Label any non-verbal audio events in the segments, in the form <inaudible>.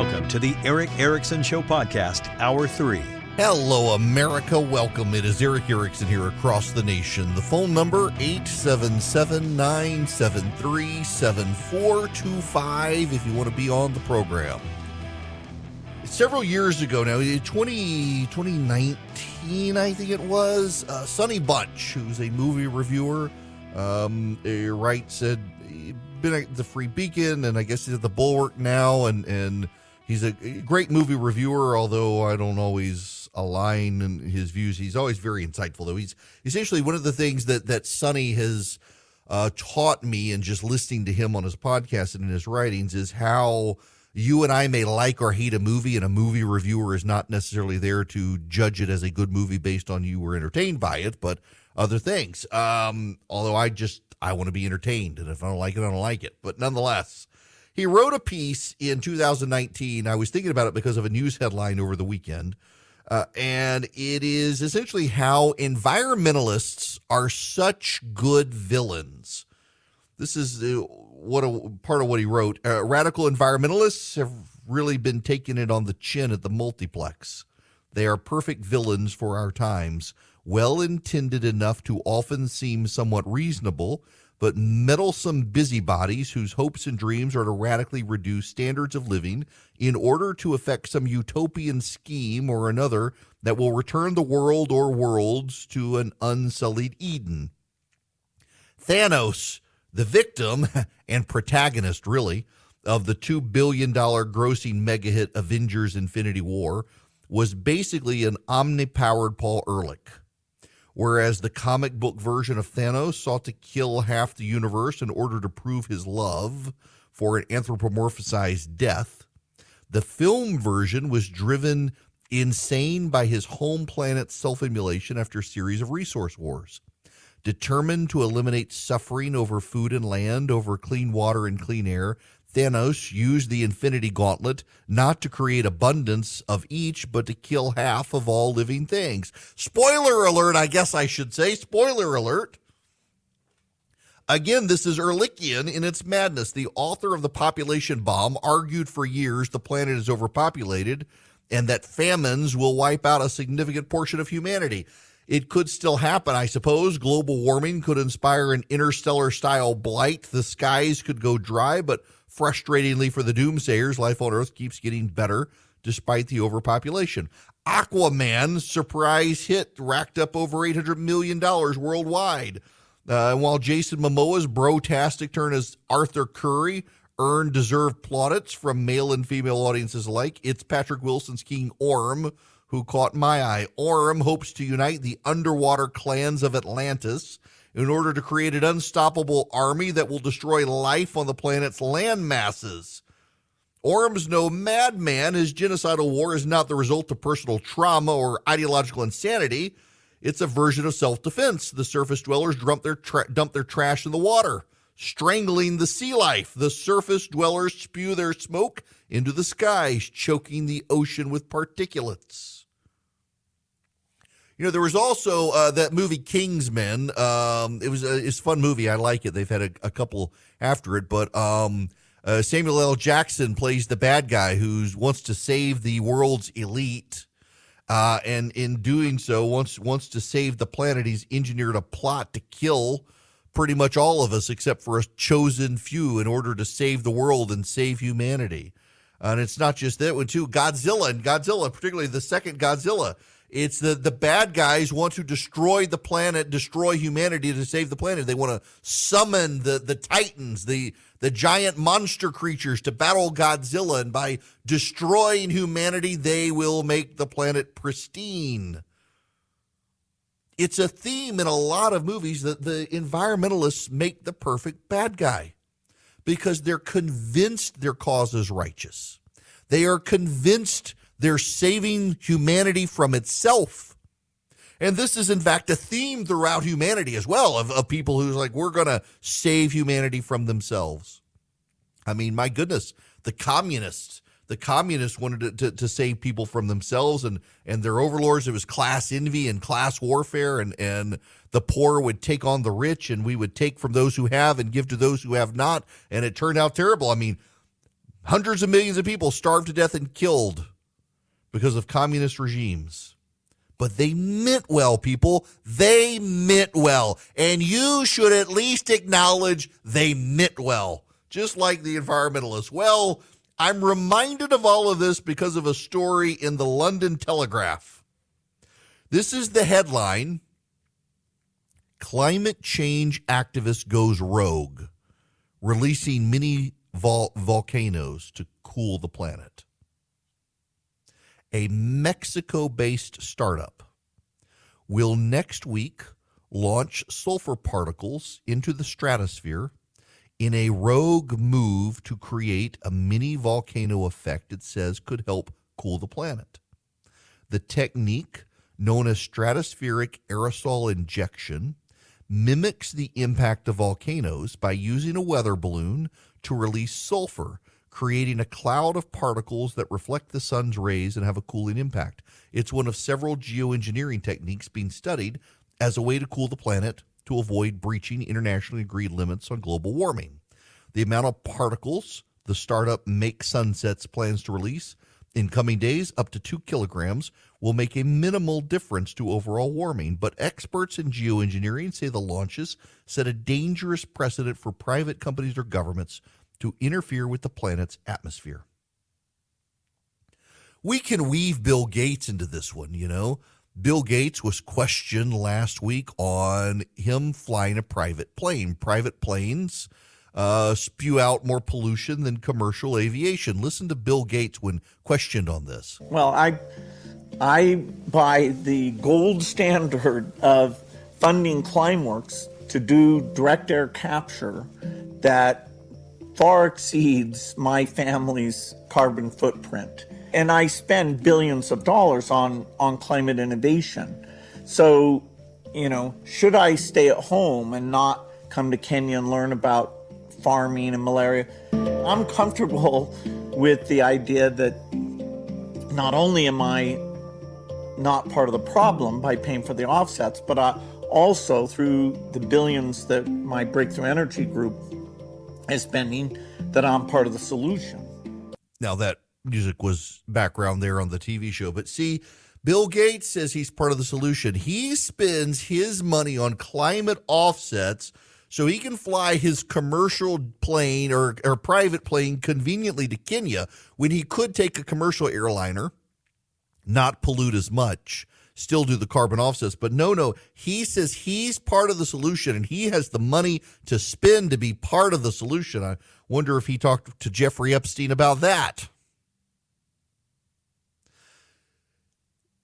Welcome to the Erick Erickson Show Podcast, Hour 3. Hello, America. Welcome. It is Erick Erickson here across the nation. The phone number 877-973-7425 if you want to be on the program. Several years ago now, 20, 2019, I think it was, uh, Sonny Bunch, who's a movie reviewer, um, writes, said, been at the Free Beacon, and I guess he's at the Bulwark now, and and he's a great movie reviewer. Although I don't always align in his views, he's always very insightful. Though he's essentially one of the things that that Sonny has uh, taught me, and just listening to him on his podcast and in his writings, is how you and I may like or hate a movie, and a movie reviewer is not necessarily there to judge it as a good movie based on you were entertained by it, but other things. Um, although I just I want to be entertained. And if I don't like it, I don't like it. But nonetheless, he wrote a piece in 2019. I was thinking about it because of a news headline over the weekend. Uh, and it is essentially how environmentalists are such good villains. This is uh, what a, part of what he wrote. Uh, radical environmentalists have really been taking it on the chin at the multiplex. They are perfect villains for our times well intended enough to often seem somewhat reasonable, but meddlesome busybodies whose hopes and dreams are to radically reduce standards of living in order to effect some utopian scheme or another that will return the world or worlds to an unsullied Eden. Thanos, the victim <laughs> and protagonist, really, of the $2 billion grossing mega hit Avengers Infinity War, was basically an omnipowered Paul Ehrlich whereas the comic book version of Thanos sought to kill half the universe in order to prove his love for an anthropomorphized death. The film version was driven insane by his home planet's self immolation after a series of resource wars. Determined to eliminate suffering over food and land, over clean water and clean air, Thanos used the Infinity Gauntlet not to create abundance of each, but to kill half of all living things. Spoiler alert, I guess I should say. Spoiler alert. Again, this is Ehrlichian in its madness. The author of the population bomb argued for years the planet is overpopulated and that famines will wipe out a significant portion of humanity. It could still happen, I suppose. Global warming could inspire an interstellar style blight. The skies could go dry, but Frustratingly for the doomsayers, life on Earth keeps getting better despite the overpopulation. Aquaman surprise hit racked up over $800 million worldwide. Uh, and while Jason Momoa's brotastic turn as Arthur Curry earned deserved plaudits from male and female audiences alike, it's Patrick Wilson's King Orm who caught my eye. Orm hopes to unite the underwater clans of Atlantis in order to create an unstoppable army that will destroy life on the planet's land masses. Orm's no madman. His genocidal war is not the result of personal trauma or ideological insanity. It's a version of self defense. The surface dwellers dump their, tra- dump their trash in the water, strangling the sea life. The surface dwellers spew their smoke into the skies, choking the ocean with particulates. You know, there was also uh, that movie Kingsman. Um, it was a it's a fun movie. I like it. They've had a, a couple after it, but um, uh, Samuel L. Jackson plays the bad guy who wants to save the world's elite, uh, and in doing so, wants wants to save the planet. He's engineered a plot to kill pretty much all of us except for a chosen few in order to save the world and save humanity. And it's not just that one too. Godzilla and Godzilla, particularly the second Godzilla it's the, the bad guys want to destroy the planet, destroy humanity to save the planet. They want to summon the, the titans, the, the giant monster creatures to battle Godzilla. And by destroying humanity, they will make the planet pristine. It's a theme in a lot of movies that the environmentalists make the perfect bad guy because they're convinced their cause is righteous. They are convinced they're saving humanity from itself. And this is, in fact, a theme throughout humanity as well of, of people who's like, we're going to save humanity from themselves. I mean, my goodness, the communists, the communists wanted to, to, to, save people from themselves and, and their overlords. It was class envy and class warfare, and, and the poor would take on the rich, and we would take from those who have and give to those who have not. And it turned out terrible. I mean, Hundreds of millions of people starved to death and killed because of communist regimes. But they meant well, people. They meant well. And you should at least acknowledge they meant well, just like the environmentalists. Well, I'm reminded of all of this because of a story in the London Telegraph. This is the headline Climate change activist goes rogue, releasing mini vol- volcanoes to cool the planet. A Mexico based startup will next week launch sulfur particles into the stratosphere in a rogue move to create a mini volcano effect it says could help cool the planet. The technique, known as stratospheric aerosol injection, mimics the impact of volcanoes by using a weather balloon to release sulfur, creating a cloud of particles that reflect the sun's rays and have a cooling impact. It's one of several geoengineering techniques being studied as a way to cool the planet to avoid breaching internationally agreed limits on global warming. The amount of particles the startup Make Sunsets plans to release in coming days, up to two kilograms, will make a minimal difference to overall warming. But experts in geoengineering say the launches set a dangerous precedent for private companies or governments to interfere with the planet's atmosphere. We can weave Bill Gates into this one, you know. Bill Gates was questioned last week on him flying a private plane. Private planes uh, spew out more pollution than commercial aviation. Listen to Bill Gates when questioned on this. Well, I, I buy the gold standard of funding Climeworks to do direct air capture that far exceeds my family's carbon footprint. And I spend billions of dollars on, on climate innovation. So, you know, should I stay at home and not come to Kenya and learn about farming and malaria. I'm comfortable with the idea that not only am I not part of the problem by paying for the offsets, but I also through the billions that my breakthrough energy group is spending, that I'm part of the solution. Now that music was background there on the TV show, but see, Bill Gates says he's part of the solution. He spends his money on climate offsets so he can fly his commercial plane or, or private plane conveniently to Kenya when he could take a commercial airliner, not pollute as much, still do the carbon offsets. But no, no, he says he's part of the solution and he has the money to spend to be part of the solution. I wonder if he talked to Jeffrey Epstein about that.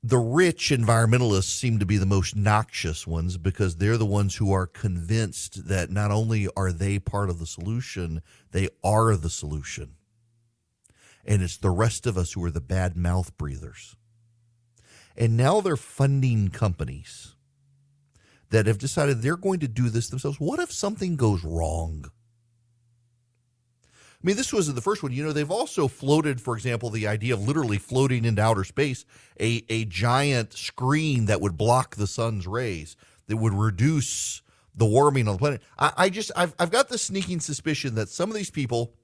the rich environmentalists seem to be the most noxious ones because they're the ones who are convinced that not only are they part of the solution, they are the solution. And it's the rest of us who are the bad mouth breathers. And now they're funding companies that have decided they're going to do this themselves. What if something goes wrong? I mean, this wasn't the first one. You know, they've also floated, for example, the idea of literally floating into outer space a, a giant screen that would block the sun's rays, that would reduce the warming on the planet. I, I just, I've, I've got the sneaking suspicion that some of these people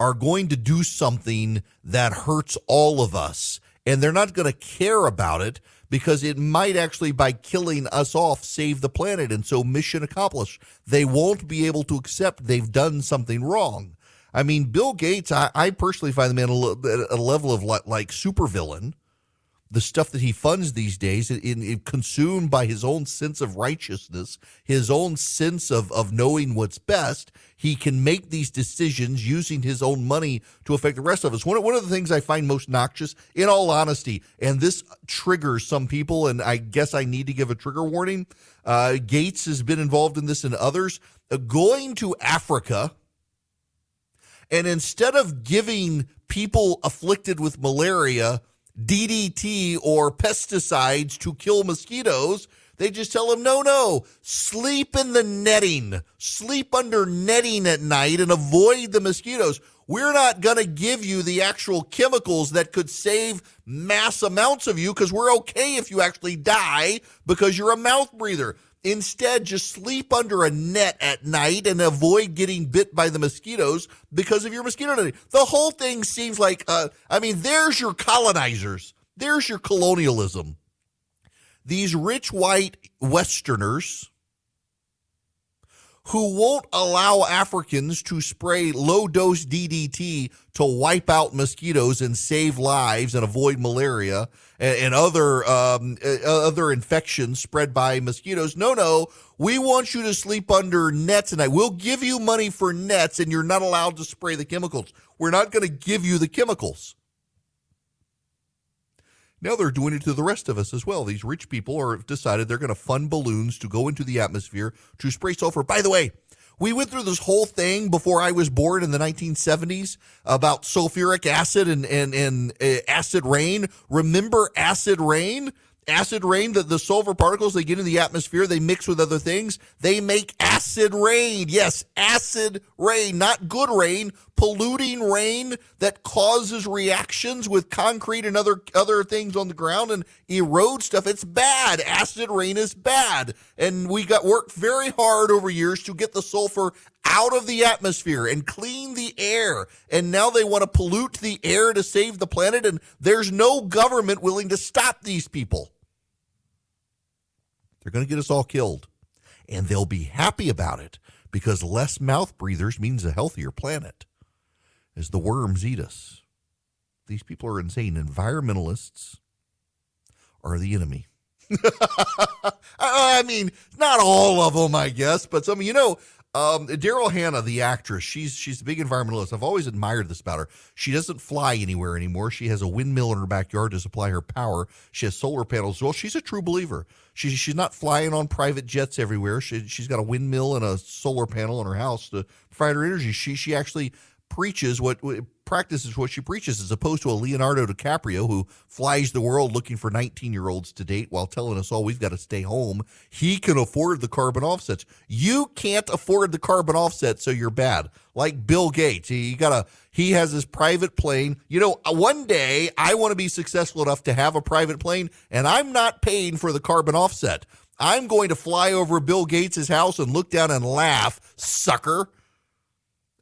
are going to do something that hurts all of us, and they're not going to care about it because it might actually, by killing us off, save the planet. And so, mission accomplished. They won't be able to accept they've done something wrong. I mean, Bill Gates, I, I personally find the man a, a level of like, like supervillain the stuff that he funds these days consumed by his own sense of righteousness his own sense of, of knowing what's best he can make these decisions using his own money to affect the rest of us. One, one of the things i find most noxious in all honesty and this triggers some people and i guess i need to give a trigger warning uh, gates has been involved in this and others uh, going to africa and instead of giving people afflicted with malaria DDT or pesticides to kill mosquitoes. They just tell them, no, no, sleep in the netting, sleep under netting at night and avoid the mosquitoes. We're not going to give you the actual chemicals that could save mass amounts of you because we're okay if you actually die because you're a mouth breather. Instead, just sleep under a net at night and avoid getting bit by the mosquitoes because of your mosquito net. The whole thing seems like, uh, I mean, there's your colonizers. There's your colonialism. These rich white Westerners who won't allow Africans to spray low dose DDT to wipe out mosquitoes and save lives and avoid malaria and, and other um, uh, other infections spread by mosquitoes. No, no, we want you to sleep under nets tonight. We'll give you money for nets, and you're not allowed to spray the chemicals. We're not going to give you the chemicals. Now they're doing it to the rest of us as well. These rich people are decided they're going to fund balloons to go into the atmosphere to spray sulfur. By the way, we went through this whole thing before I was born in the 1970s about sulfuric acid and and and uh, acid rain. Remember acid rain? Acid rain, the, the sulfur particles they get in the atmosphere, they mix with other things. They make acid rain. Yes, acid rain, not good rain, polluting rain that causes reactions with concrete and other other things on the ground and erode stuff. It's bad. Acid rain is bad. And we got worked very hard over years to get the sulfur out of the atmosphere and clean the air. And now they want to pollute the air to save the planet. And there's no government willing to stop these people. They're going to get us all killed. And they'll be happy about it because less mouth breathers means a healthier planet as the worms eat us. These people are insane. Environmentalists are the enemy. <laughs> I mean, not all of them, I guess, but some, you know, um, Daryl Hannah, the actress, she's she's a big environmentalist. I've always admired this about her. She doesn't fly anywhere anymore. She has a windmill in her backyard to supply her power. She has solar panels. Well, she's a true believer. She, she's not flying on private jets everywhere. She, she's got a windmill and a solar panel in her house to provide her energy. She she actually preaches what practices what she preaches as opposed to a Leonardo DiCaprio who flies the world looking for 19 year olds to date while telling us all we've got to stay home. He can afford the carbon offsets. You can't afford the carbon offset, so you're bad. Like Bill Gates, he got a he has his private plane. You know, uh, one day I want to be successful enough to have a private plane, and I'm not paying for the carbon offset. I'm going to fly over Bill Gates' house and look down and laugh, sucker.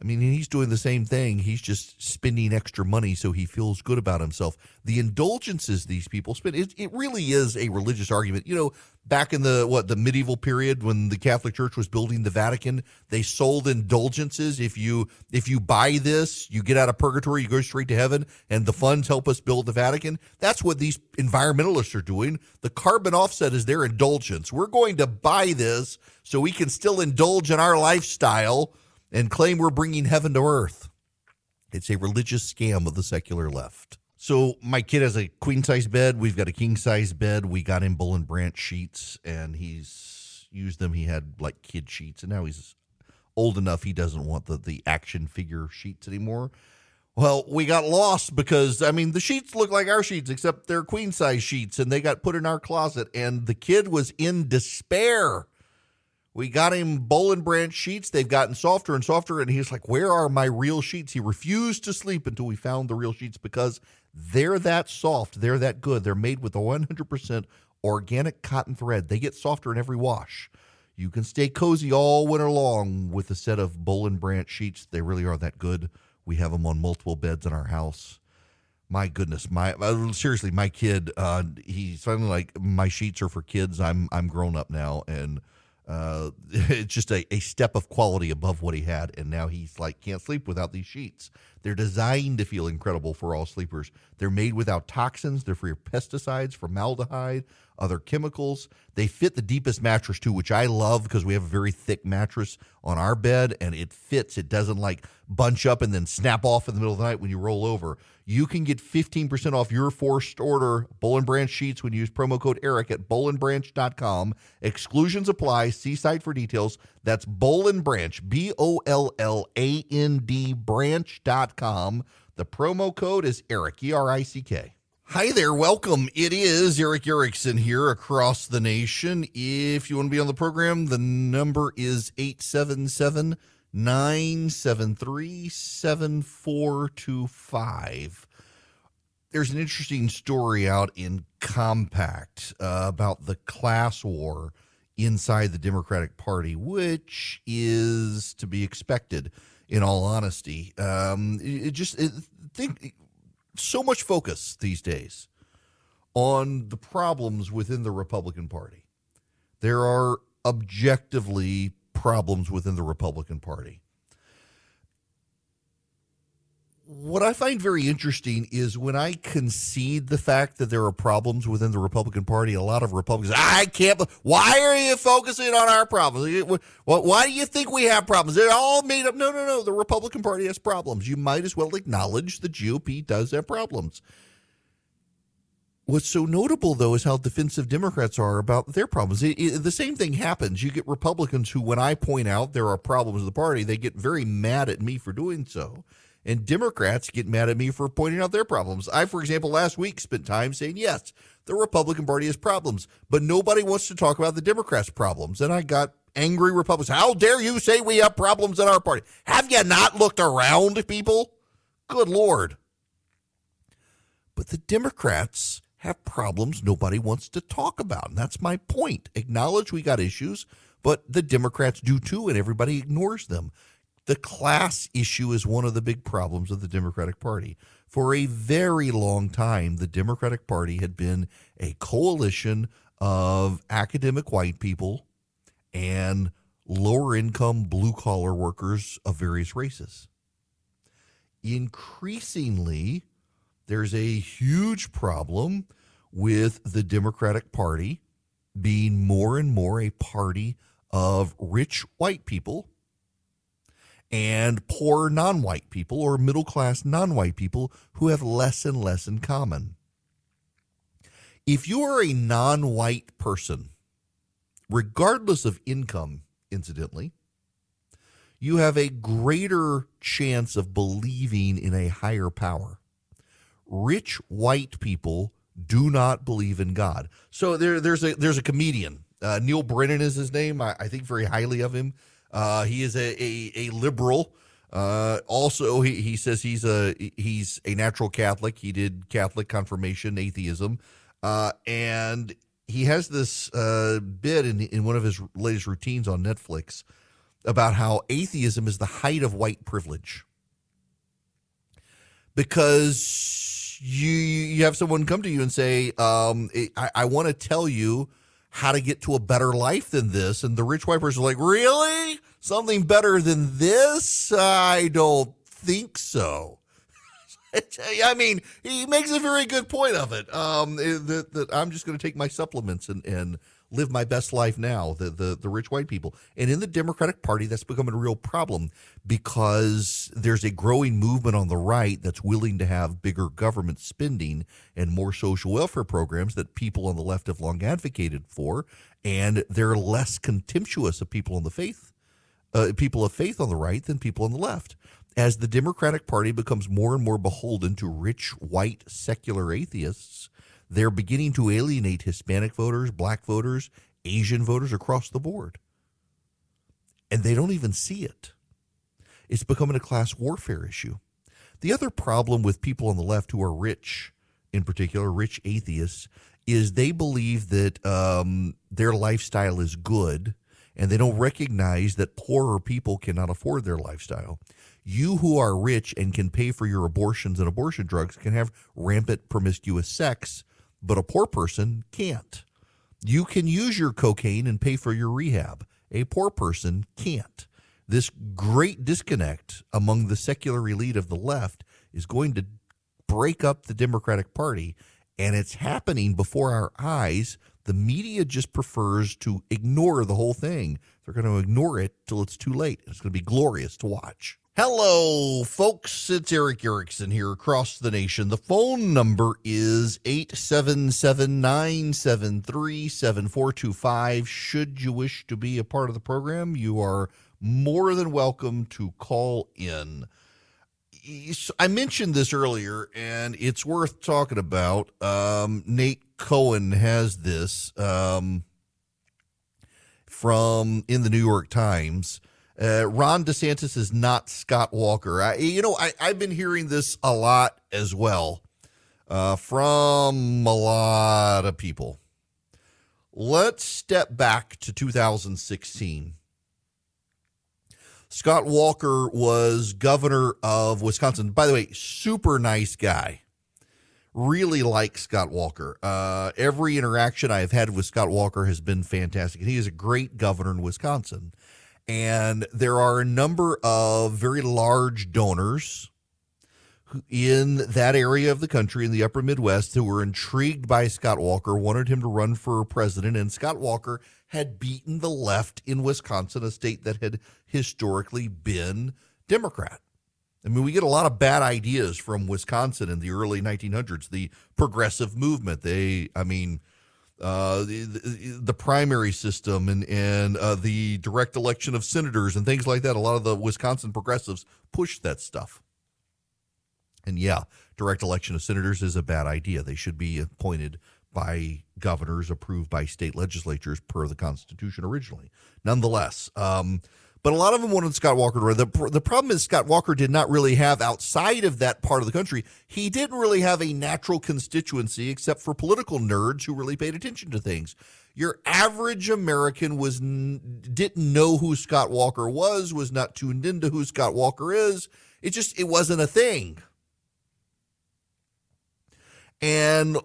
I mean, he's doing the same thing. He's just spending extra money so he feels good about himself. The indulgences these people spend, it, it really is a religious argument. You know, back in the what the medieval period when the Catholic Church was building the Vatican, they sold indulgences. If you if you buy this, you get out of purgatory, you go straight to heaven, and the funds help us build the Vatican. That's what these environmentalists are doing. The carbon offset is their indulgence. We're going to buy this so we can still indulge in our lifestyle and claim we're bringing heaven to earth. It's a religious scam of the secular left. So my kid has a queen size bed. We've got a king size bed. We got him Boll and Branch sheets, and he's used them. He had like kid sheets, and now he's old enough he doesn't want the the action figure sheets anymore. Well, we got lost because I mean the sheets look like our sheets, except they're queen size sheets, and they got put in our closet. And the kid was in despair we got him Boll and Branch sheets. They've gotten softer and softer. And he's like, Where are my real sheets? He refused to sleep until we found the real sheets because they're that soft. They're that good. They're made with a 100% organic cotton thread. They get softer in every wash. You can stay cozy all winter long with a set of Boll and Branch sheets. They really are that good. We have them on multiple beds in our house. My goodness, my uh, seriously, my kid, uh, he's finally like my sheets are for kids. I'm I'm grown up now, and uh, <laughs> it's just a, a step of quality above what he had. And now he's like, can't sleep without these sheets. They're designed to feel incredible for all sleepers. They're made without toxins, they're free of pesticides, formaldehyde, other chemicals. They fit the deepest mattress too, which I love because we have a very thick mattress on our bed and it fits. It doesn't like bunch up and then snap off in the middle of the night when you roll over. You can get 15% off your forced order Boll and Branch sheets when you use promo code Erick at bollandbranch.com. Exclusions apply. See site for details. That's Boll and Branch, B O L L A N D branch.com. The promo code is Erick, E R I C K. Hi there, welcome. It is Erick Erickson here across the nation. If you want to be on the program, the number is 877 973 7425. There's an interesting story out in Compact uh, about the class war inside the Democratic Party, which is to be expected. In all honesty, um, it just it, think so much focus these days on the problems within the Republican Party. There are objectively problems within the Republican Party. What I find very interesting is when I concede the fact that there are problems within the Republican Party, a lot of Republicans, I can't, why are you focusing on our problems? Why do you think we have problems? They're all made up. No, no, no. The Republican Party has problems. You might as well acknowledge the GOP does have problems. What's so notable, though, is how defensive Democrats are about their problems. It, it, the same thing happens. You get Republicans who, when I point out there are problems with the party, they get very mad at me for doing so. And Democrats get mad at me for pointing out their problems. I, for example, last week spent time saying, yes, the Republican Party has problems, but nobody wants to talk about the Democrats' problems. And I got angry Republicans. How dare you say we have problems in our party? Have you not looked around, people? Good Lord. But the Democrats have problems nobody wants to talk about. And that's my point. Acknowledge we got issues, but the Democrats do too, and everybody ignores them. The class issue is one of the big problems of the Democratic Party. For a very long time, the Democratic Party had been a coalition of academic white people and lower income blue collar workers of various races. Increasingly, there's a huge problem with the Democratic Party being more and more a party of rich white people and poor non white people or middle class non white people who have less and less in common. If you are a non white person, regardless of income, incidentally, you have a greater chance of believing in a higher power rich white people do not believe in God. So there, there's a there's a comedian. Uh, Neal Brennan is his name. I, I, think very highly of him. Uh, he is a a, a liberal. Uh, also, he, he says he's a he's a natural Catholic. He did Catholic confirmation, atheism, uh, and he has this uh, bit in in one of his latest routines on Netflix about how atheism is the height of white privilege because you you have someone come to you and say, um, I, I want to tell you how to get to a better life than this, and the rich person is like, really, something better than this? I don't think so. <laughs> I mean, he makes a very good point of it. Um, that, that I'm just going to take my supplements and and live my best life now, the, the, the rich white people. And in the Democratic Party, that's becoming a real problem because there's a growing movement on the right that's willing to have bigger government spending and more social welfare programs that people on the left have long advocated for. And they're less contemptuous of people on the faith, uh, people of faith on the right than people on the left. As the Democratic Party becomes more and more beholden to rich, white, secular atheists, they're beginning to alienate Hispanic voters, black voters, Asian voters across the board. And they don't even see it. It's becoming a class warfare issue. The other problem with people on the left who are rich, in particular, rich atheists, is they believe that um, their lifestyle is good and they don't recognize that poorer people cannot afford their lifestyle. You who are rich and can pay for your abortions and abortion drugs can have rampant promiscuous sex but a poor person can't. You can use your cocaine and pay for your rehab. A poor person can't. This great disconnect among the secular elite of the left is going to break up the Democratic Party, and it's happening before our eyes. The media just prefers to ignore the whole thing. They're going to ignore it till it's too late. It's going to be glorious to watch. Hello, folks. It's Erick Erickson here across the nation. The phone number is 877 973 7425. Should you wish to be a part of the program, you are more than welcome to call in. I mentioned this earlier, and it's worth talking about. Um, Nate Cohn has this um, from in the New York Times. Uh, Ron DeSantis is not Scott Walker. I, you know, I, I've been hearing this a lot as well uh, from a lot of people. let's step back to 2016. Scott Walker was governor of Wisconsin. By the way, super nice guy. Really like Scott Walker. Uh, every interaction I have had with Scott Walker has been fantastic. He is a great governor in Wisconsin. And there are a number of very large donors in that area of the country in the upper Midwest who were intrigued by Scott Walker, wanted him to run for president. And Scott Walker had beaten the left in Wisconsin, a state that had historically been Democrat. I mean, we get a lot of bad ideas from Wisconsin in the early 1900s, the progressive movement. They, I mean, uh, the, the, primary system and and uh, the direct election of senators and things like that. A lot of the Wisconsin progressives pushed that stuff. And yeah, direct election of senators is a bad idea. They should be appointed by governors, approved by state legislatures per the Constitution originally. Nonetheless, um, but a lot of them wanted Scott Walker to run. The, the problem is Scott Walker did not really have, outside of that part of the country, he didn't really have a natural constituency except for political nerds who really paid attention to things. Your average American was didn't know who Scott Walker was, was not tuned into who Scott Walker is. It just it wasn't a thing. And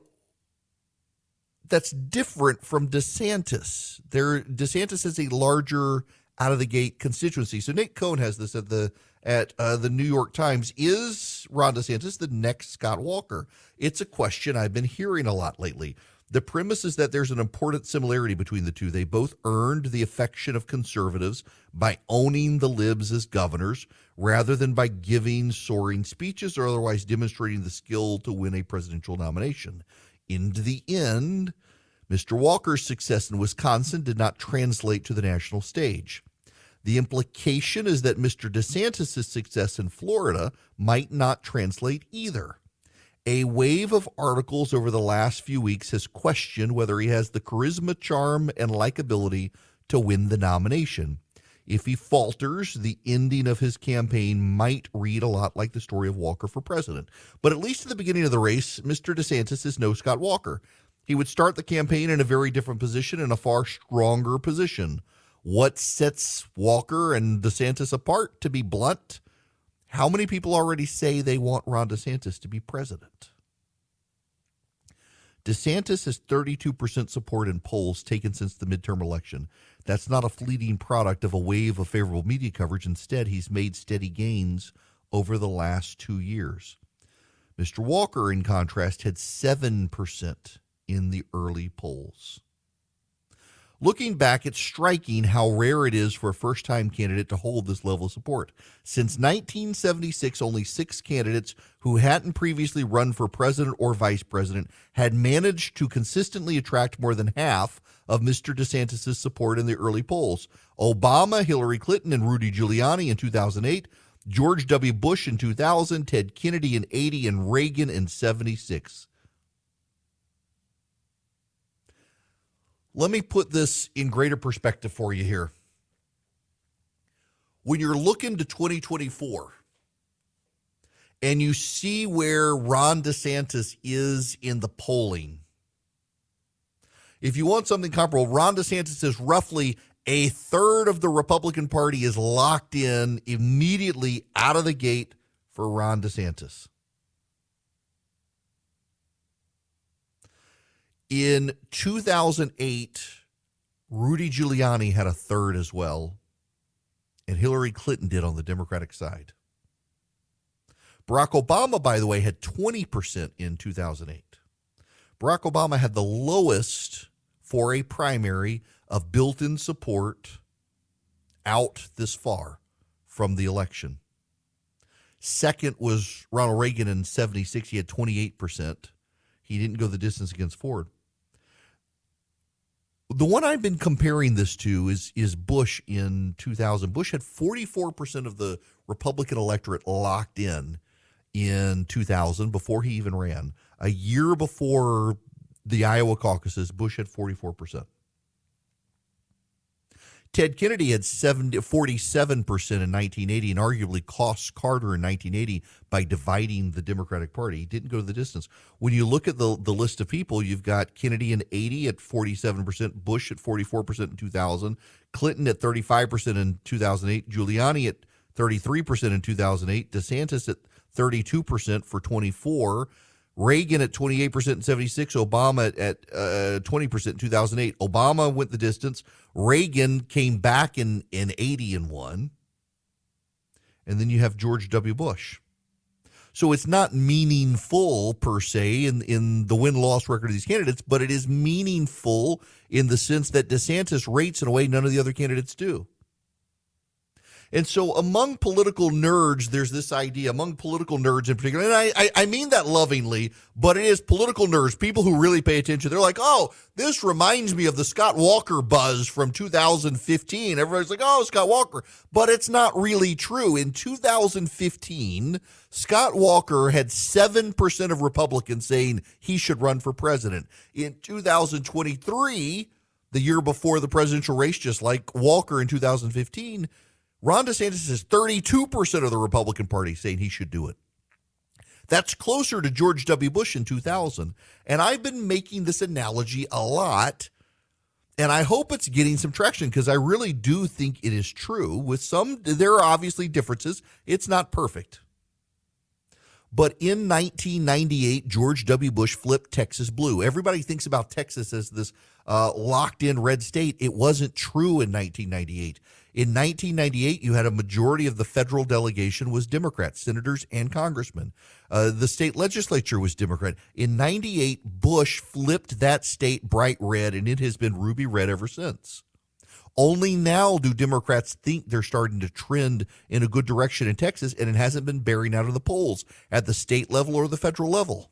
that's different from DeSantis. There DeSantis has a larger out of the gate constituency. So Nate Cohn has this at the at uh, the New York Times. Is Ron DeSantis the next Scott Walker? It's a question I've been hearing a lot lately. The premise is that there's an important similarity between the two. They both earned the affection of conservatives by owning the libs as governors rather than by giving soaring speeches or otherwise demonstrating the skill to win a presidential nomination. In the end, Mr. Walker's success in Wisconsin did not translate to the national stage. The implication is that Mr. DeSantis' success in Florida might not translate either. A wave of articles over the last few weeks has questioned whether he has the charisma, charm, and likability to win the nomination. If he falters, the ending of his campaign might read a lot like the story of Walker for president. But at least at the beginning of the race, Mr. DeSantis is no Scott Walker. He would start the campaign in a very different position, in a far stronger position. What sets Walker and DeSantis apart, to be blunt? How many people already say they want Ron DeSantis to be president? DeSantis has 32% support in polls taken since the midterm election. That's not a fleeting product of a wave of favorable media coverage. Instead, he's made steady gains over the last two years. Mr. Walker, in contrast, had 7% in the early polls. Looking back, it's striking how rare it is for a first time candidate to hold this level of support. Since 1976, only six candidates who hadn't previously run for president or vice president had managed to consistently attract more than half of Mr. DeSantis' support in the early polls. Obama, Hillary Clinton, and Rudy Giuliani in 2008, George W. Bush in 2000, Ted Kennedy in 80, and Reagan in 76. Let me put this in greater perspective for you here. When you're looking to 2024 and you see where Ron DeSantis is in the polling, if you want something comparable, Ron DeSantis is roughly a third of the Republican Party is locked in immediately out of the gate for Ron DeSantis. In 2008, Rudy Giuliani had a third as well, and Hillary Clinton did on the Democratic side. Barack Obama, by the way, had 20% in 2008. Barack Obama had the lowest for a primary of built in support out this far from the election. Second was Ronald Reagan in 76. He had 28%. He didn't go the distance against Ford. The one I've been comparing this to is is Bush in 2000. Bush had 44% of the Republican electorate locked in in 2000 before he even ran. A year before the Iowa caucuses, Bush had 44%. Ted Kennedy had 70, 47% in 1980 and arguably cost Carter in 1980 by dividing the Democratic Party. He didn't go to the distance. When you look at the, the list of people, you've got Kennedy in 80 at 47%, Bush at 44% in 2000, Clinton at 35% in 2008, Giuliani at 33% in 2008, DeSantis at 32% for 24. Reagan at 28% in 76, Obama at, uh, 20% in 2008. Obama went the distance. Reagan came back in, in 80 and won. And then you have George W. Bush. So it's not meaningful per se in, in the win loss record of these candidates, but it is meaningful in the sense that DeSantis rates in a way none of the other candidates do. And so among political nerds, there's this idea among political nerds in particular, and I, I, I, mean that lovingly, but it is political nerds, people who really pay attention. They're like, oh, this reminds me of the Scott Walker buzz from 2015. Everybody's like, oh, Scott Walker. But it's not really true. In 2015, Scott Walker had 7% of Republicans saying he should run for president. In 2023, the year before the presidential race, just like Walker in 2015, Ron DeSantis is 32% of the Republican Party saying he should do it. That's closer to George W. Bush in 2000. And I've been making this analogy a lot. And I hope it's getting some traction because I really do think it is true. With some, there are obviously differences. It's not perfect. But in 1998, George W. Bush flipped Texas blue. Everybody thinks about Texas as this uh, locked in red state. It wasn't true in 1998. In 1998, you had a majority of the federal delegation was Democrats, senators and congressmen. Uh, the state legislature was Democrat. In 98, Bush flipped that state bright red, and it has been ruby red ever since. Only now do Democrats think they're starting to trend in a good direction in Texas, and it hasn't been bearing out of the polls at the state level or the federal level.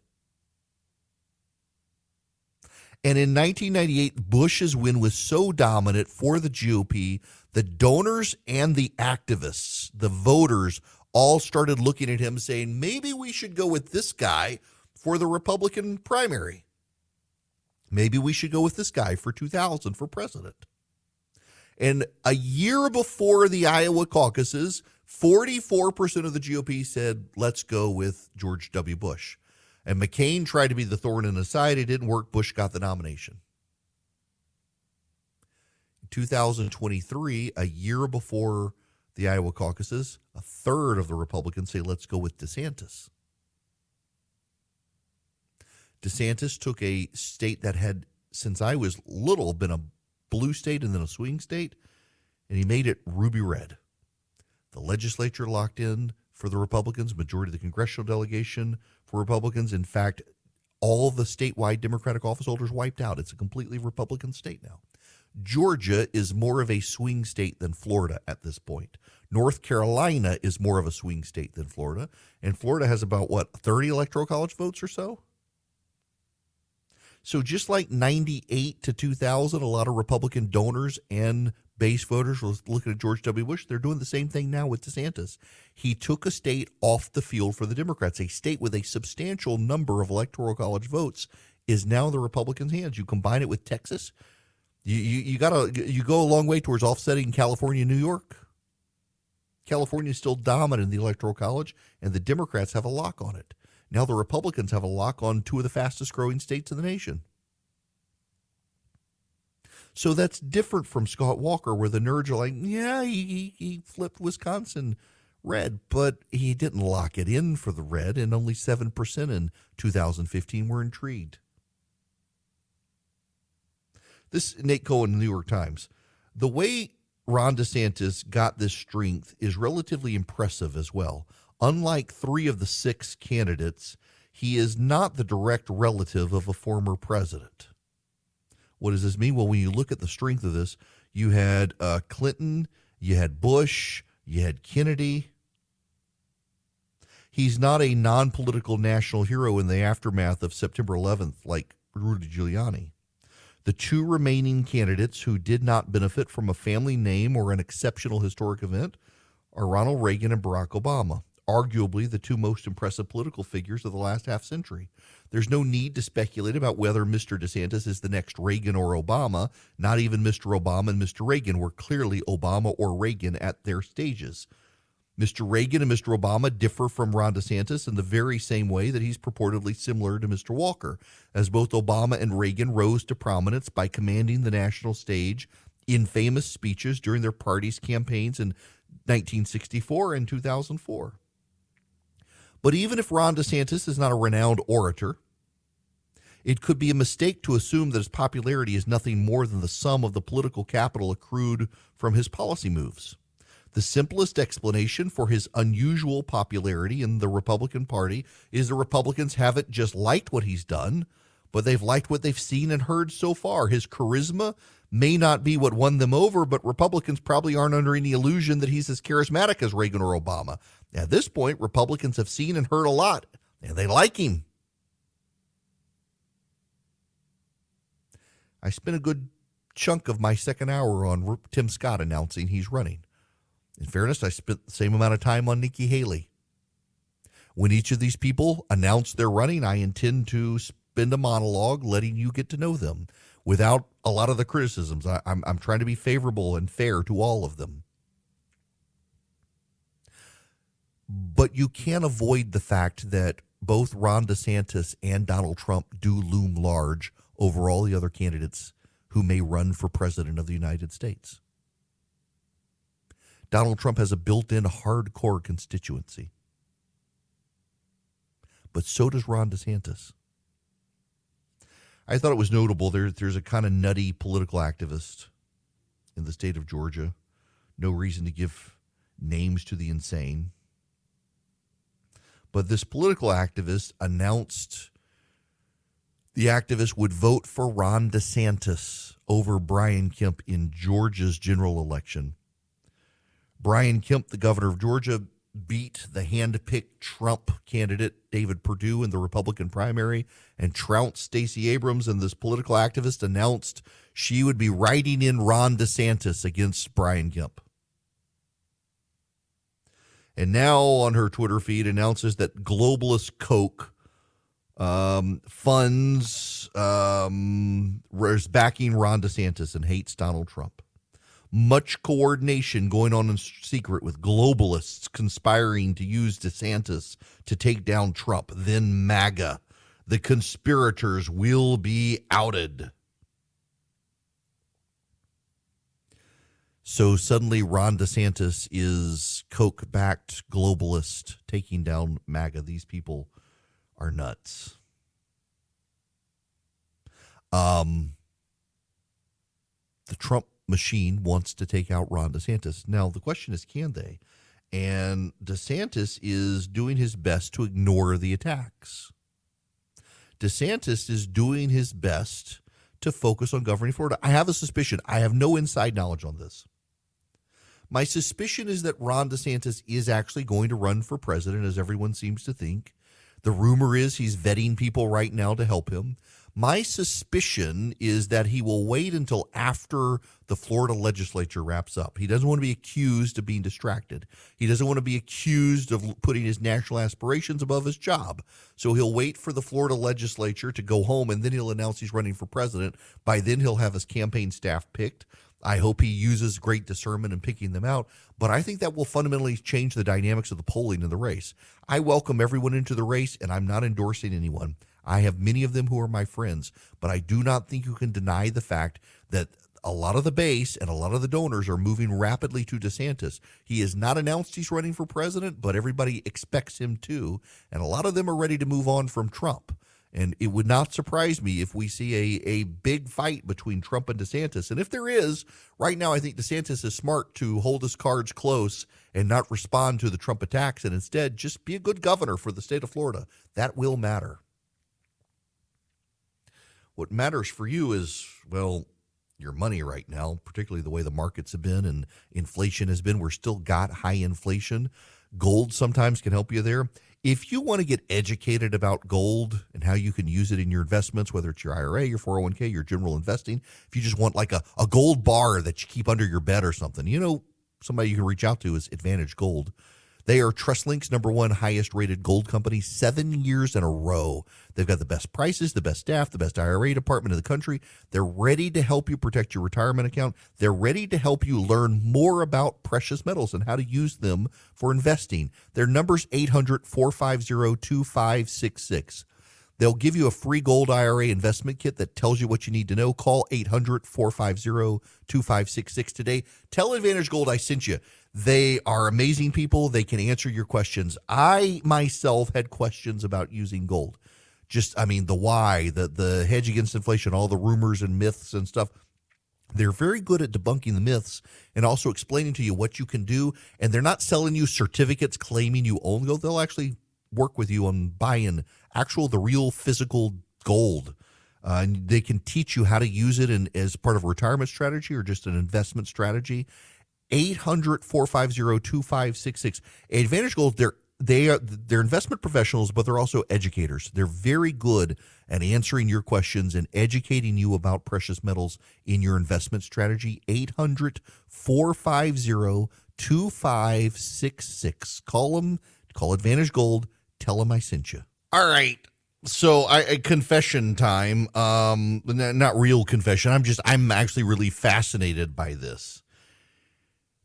And in 1998, Bush's win was so dominant for the GOP, the donors and the activists, the voters, all started looking at him saying, maybe we should go with this guy for the Republican primary. Maybe we should go with this guy for 2000 for president. And a year before the Iowa caucuses, 44% of the GOP said, let's go with George W. Bush. And McCain tried to be the thorn in the side. It didn't work. Bush got the nomination. 2023, a year before the Iowa caucuses, a third of the Republicans say, let's go with DeSantis. DeSantis took a state that had, since I was little, been a blue state and then a swing state, and he made it ruby red. The legislature locked in for the Republicans, majority of the congressional delegation for Republicans. In fact, all the statewide Democratic office holders wiped out. It's a completely Republican state now. Georgia is more of a swing state than Florida at this point. North Carolina is more of a swing state than Florida. And Florida has about, what, 30 electoral college votes or so? So just like 98 to 2000, a lot of Republican donors and base voters were looking at George W. Bush. They're doing the same thing now with DeSantis. He took a state off the field for the Democrats. A state with a substantial number of electoral college votes is now in the Republicans' hands. You combine it with Texas, you you, you gotta you go a long way towards offsetting California New York. California is still dominant in the electoral college, and the Democrats have a lock on it. Now the Republicans have a lock on two of the fastest growing states in the nation. So that's different from Scott Walker, where the nerds are like, yeah, he, he flipped Wisconsin red, but he didn't lock it in for the red, and only 7% in 2015 were intrigued. This Nate the New York Times. The way Ron DeSantis got this strength is relatively impressive as well. Unlike three of the six candidates, he is not the direct relative of a former president. What does this mean? Well, when you look at the strength of this, you had uh, Clinton, you had Bush, you had Kennedy. He's not a non political national hero in the aftermath of September 11th like Rudy Giuliani. The two remaining candidates who did not benefit from a family name or an exceptional historic event are Ronald Reagan and Barack Obama. arguably the two most impressive political figures of the last half century. There's no need to speculate about whether Mr. DeSantis is the next Reagan or Obama. Not even Mr. Obama and Mr. Reagan were clearly Obama or Reagan at their stages. Mr. Reagan and Mr. Obama differ from Ron DeSantis in the very same way that he's purportedly similar to Mr. Walker, as both Obama and Reagan rose to prominence by commanding the national stage in famous speeches during their party's campaigns in 1964 and 2004. But even if Ron DeSantis is not a renowned orator, it could be a mistake to assume that his popularity is nothing more than the sum of the political capital accrued from his policy moves. The simplest explanation for his unusual popularity in the Republican Party is the Republicans haven't just liked what he's done, but they've liked what they've seen and heard so far. His charisma may not be what won them over, but Republicans probably aren't under any illusion that he's as charismatic as Reagan or Obama. At this point, Republicans have seen and heard a lot, and they like him. I spent a good chunk of my second hour on Tim Scott announcing he's running. In fairness, I spent the same amount of time on Nikki Haley. When each of these people announce they're running, I intend to spend a monologue letting you get to know them without a lot of the criticisms. I, am I'm, I'm trying to be favorable and fair to all of them. But you can't avoid the fact that both Ron DeSantis and Donald Trump do loom large over all the other candidates who may run for president of the United States. Donald Trump has a built in hardcore constituency. But so does Ron DeSantis. I thought it was notable. There, there's a kind of nutty political activist in the state of Georgia. No reason to give names to the insane. But this political activist announced the activist would vote for Ron DeSantis over Brian Kemp in Georgia's general election. Brian Kemp, the governor of Georgia, beat the hand-picked Trump candidate David Perdue in the Republican primary and trounced Stacey Abrams. And this political activist announced she would be writing in Ron DeSantis against Brian Kemp. And now on her Twitter feed announces that globalist Koch um, funds um, is backing Ron DeSantis and hates Donald Trump much coordination going on in secret with globalists conspiring to use DeSantis to take down Trump, then MAGA. The conspirators will be outed. So suddenly, Ron DeSantis is Koch backed globalist taking down MAGA. These people are nuts. Um, the Trump machine wants to take out Ron DeSantis. Now, the question is, can they? And DeSantis is doing his best to ignore the attacks. DeSantis is doing his best to focus on governing Florida. I have a suspicion. I have no inside knowledge on this. My suspicion is that Ron DeSantis is actually going to run for president, as everyone seems to think. The rumor is he's vetting people right now to help him. My suspicion is that he will wait until after the Florida legislature wraps up. He doesn't want to be accused of being distracted. He doesn't want to be accused of putting his national aspirations above his job. So he'll wait for the Florida legislature to go home and then he'll announce he's running for president. By then, he'll have his campaign staff picked. I hope he uses great discernment in picking them out, but I think that will fundamentally change the dynamics of the polling in the race. I welcome everyone into the race, and I'm not endorsing anyone. I have many of them who are my friends, but I do not think you can deny the fact that a lot of the base and a lot of the donors are moving rapidly to DeSantis. He has not announced he's running for president, but everybody expects him to. And a lot of them are ready to move on from Trump. And it would not surprise me if we see a, a big fight between Trump and DeSantis. And if there is, right now, I think DeSantis is smart to hold his cards close and not respond to the Trump attacks and instead just be a good governor for the state of Florida. That will matter. What matters for you is, well, your money right now, particularly the way the markets have been and inflation has been. We're still got high inflation. Gold sometimes can help you there. If you want to get educated about gold and how you can use it in your investments, whether it's your IRA, your 401k, your general investing, if you just want like a, a gold bar that you keep under your bed or something, you know, somebody you can reach out to is Advantage Gold. They are TrustLink's number one highest rated gold company seven years in a row. They've got the best prices, the best staff, the best IRA department in the country. They're ready to help you protect your retirement account. They're ready to help you learn more about precious metals and how to use them for investing. Their number's 800 450 2566. They'll give you a free gold IRA investment kit that tells you what you need to know. Call 800 450 2566 today. Tell Advantage Gold I sent you. They are amazing people. They can answer your questions. I myself had questions about using gold. Just, I mean, the why, the, the hedge against inflation, all the rumors and myths and stuff. They're very good at debunking the myths and also explaining to you what you can do. And they're not selling you certificates claiming you own gold. They'll actually work with you on buying actual, the real physical gold. Uh, and they can teach you how to use it in, as part of a retirement strategy or just an investment strategy. 800 450 2566. Advantage Gold, they're they are they're investment professionals, but they're also educators. They're very good at answering your questions and educating you about precious metals in your investment strategy. 800 450 2566. Call them, call Advantage Gold, tell them I sent you. All right. So I confession time. Um not real confession. I'm just I'm actually really fascinated by this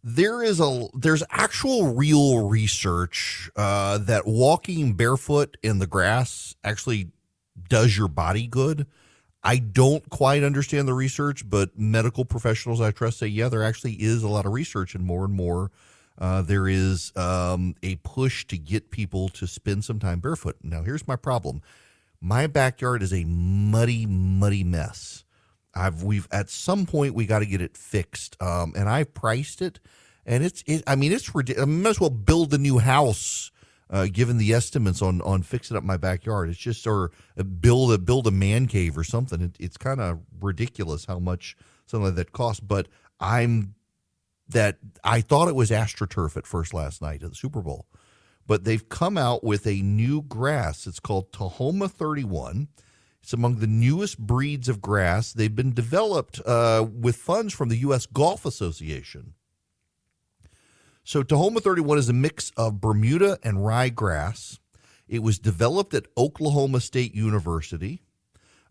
there is a there's actual real research uh, that walking barefoot in the grass actually does your body good. I don't quite understand the research, but medical professionals I trust say yeah, there actually is a lot of research, and more and more uh, there is um, a push to get people to spend some time barefoot. Now, here's my problem: my backyard is a muddy, muddy mess. I've we've at some point we got to get it fixed, um, and I've priced it, and it's it, I mean it's ridiculous. I might as well build a new house, uh, given the estimates on on fixing up my backyard. It's just or build a build a man cave or something. It, it's kind of ridiculous how much something like that costs. But I'm that I thought it was AstroTurf at first last night at the Super Bowl, but they've come out with a new grass. It's called Tahoma 31. It's among the newest breeds of grass. They've been developed uh, with funds from the U.S. Golf Association. So, Tahoma 31 is a mix of Bermuda and rye grass. It was developed at Oklahoma State University.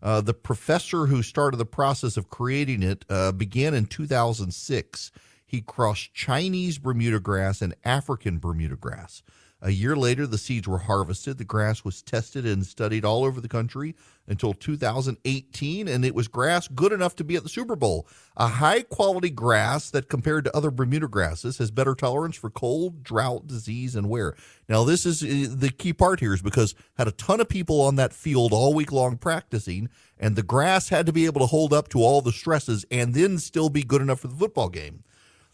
Uh, the professor who started the process of creating it uh, began in 2006. He crossed Chinese Bermuda grass and African Bermuda grass. A year later, the seeds were harvested. The grass was tested and studied all over the country until 2018, and it was grass good enough to be at the Super Bowl. A high quality grass that, compared to other Bermuda grasses, has better tolerance for cold, drought, disease, and wear. Now, this is uh, the key part here is because had a ton of people on that field all week long practicing, and the grass had to be able to hold up to all the stresses and then still be good enough for the football game.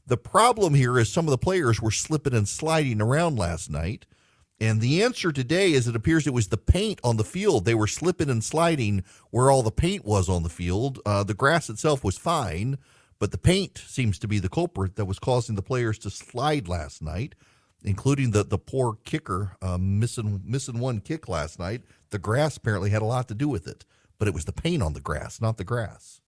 The problem here is some of the players were slipping and sliding around last night. And the answer today is it appears it was the paint on the field. They were slipping and sliding where all the paint was on the field. Uh, the grass itself was fine, but the paint seems to be the culprit that was causing the players to slide last night, including the the poor kicker uh, missing missing one kick last night. The grass apparently had a lot to do with it, but it was the paint on the grass, not the grass.